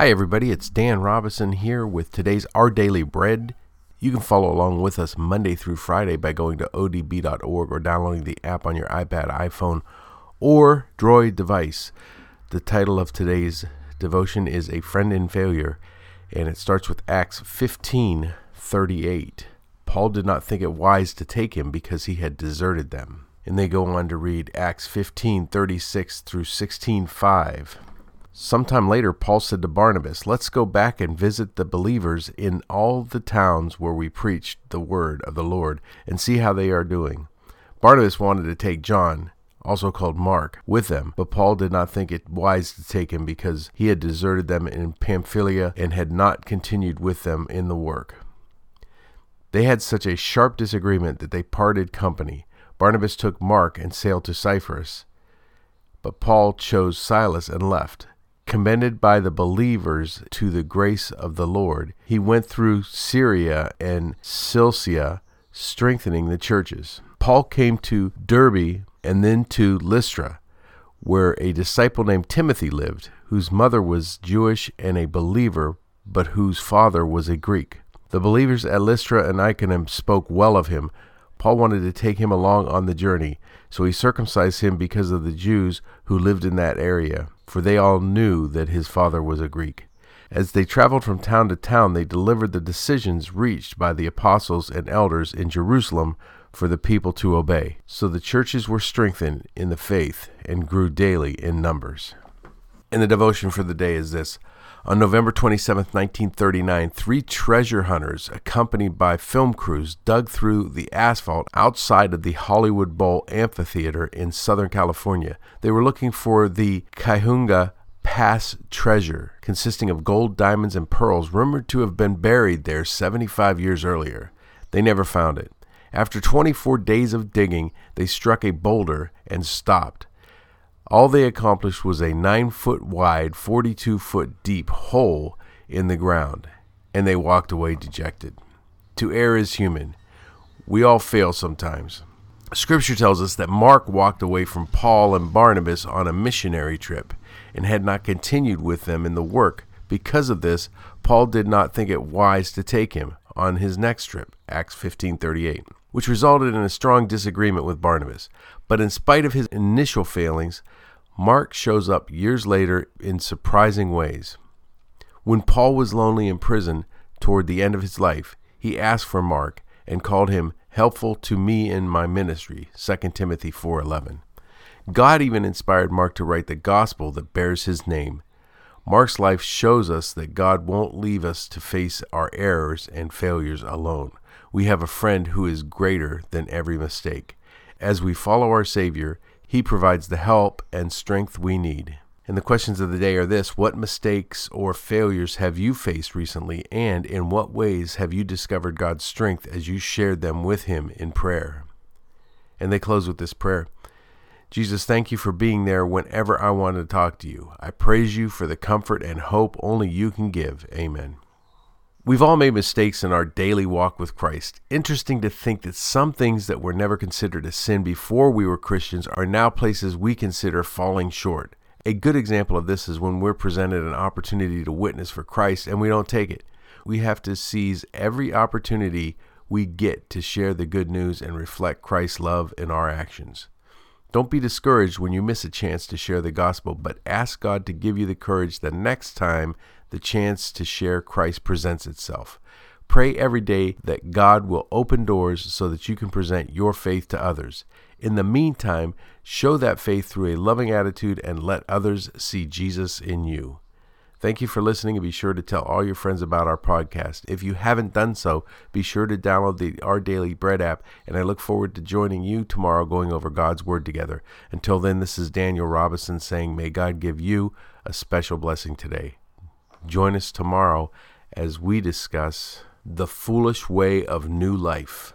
Hi, everybody. It's Dan Robison here with today's Our Daily Bread. You can follow along with us Monday through Friday by going to odb.org or downloading the app on your iPad, iPhone, or Droid device. The title of today's devotion is A Friend in Failure, and it starts with Acts 15 38. Paul did not think it wise to take him because he had deserted them. And they go on to read Acts 15 36 through 16 5. Sometime later, Paul said to Barnabas, Let's go back and visit the believers in all the towns where we preached the word of the Lord and see how they are doing. Barnabas wanted to take John, also called Mark, with them, but Paul did not think it wise to take him because he had deserted them in Pamphylia and had not continued with them in the work. They had such a sharp disagreement that they parted company. Barnabas took Mark and sailed to Cyprus, but Paul chose Silas and left. Commended by the believers to the grace of the Lord, he went through Syria and Cilicia, strengthening the churches. Paul came to Derbe and then to Lystra, where a disciple named Timothy lived, whose mother was Jewish and a believer, but whose father was a Greek. The believers at Lystra and Iconium spoke well of him. Paul wanted to take him along on the journey, so he circumcised him because of the Jews who lived in that area for they all knew that his father was a Greek. As they traveled from town to town, they delivered the decisions reached by the apostles and elders in Jerusalem for the people to obey. So the churches were strengthened in the faith and grew daily in numbers. And the devotion for the day is this on November 27, 1939, three treasure hunters, accompanied by film crews, dug through the asphalt outside of the Hollywood Bowl Amphitheater in Southern California. They were looking for the Cahuenga Pass treasure, consisting of gold, diamonds, and pearls, rumored to have been buried there 75 years earlier. They never found it. After 24 days of digging, they struck a boulder and stopped. All they accomplished was a 9 foot wide, 42 foot deep hole in the ground, and they walked away dejected. To err is human. We all fail sometimes. Scripture tells us that Mark walked away from Paul and Barnabas on a missionary trip and had not continued with them in the work. Because of this, Paul did not think it wise to take him on his next trip, Acts 15:38, which resulted in a strong disagreement with Barnabas. But in spite of his initial failings, Mark shows up years later in surprising ways. When Paul was lonely in prison toward the end of his life, he asked for Mark and called him helpful to me in my ministry, 2 Timothy 4:11. God even inspired Mark to write the gospel that bears his name. Mark's life shows us that God won't leave us to face our errors and failures alone. We have a friend who is greater than every mistake. As we follow our Savior, he provides the help and strength we need. And the questions of the day are this What mistakes or failures have you faced recently, and in what ways have you discovered God's strength as you shared them with Him in prayer? And they close with this prayer Jesus, thank you for being there whenever I want to talk to you. I praise you for the comfort and hope only you can give. Amen. We've all made mistakes in our daily walk with Christ. Interesting to think that some things that were never considered a sin before we were Christians are now places we consider falling short. A good example of this is when we're presented an opportunity to witness for Christ and we don't take it. We have to seize every opportunity we get to share the good news and reflect Christ's love in our actions. Don't be discouraged when you miss a chance to share the gospel, but ask God to give you the courage the next time the chance to share Christ presents itself. Pray every day that God will open doors so that you can present your faith to others. In the meantime, show that faith through a loving attitude and let others see Jesus in you. Thank you for listening and be sure to tell all your friends about our podcast. If you haven't done so, be sure to download the Our Daily Bread app, and I look forward to joining you tomorrow going over God's Word together. Until then, this is Daniel Robison saying, May God give you a special blessing today. Join us tomorrow as we discuss the foolish way of new life.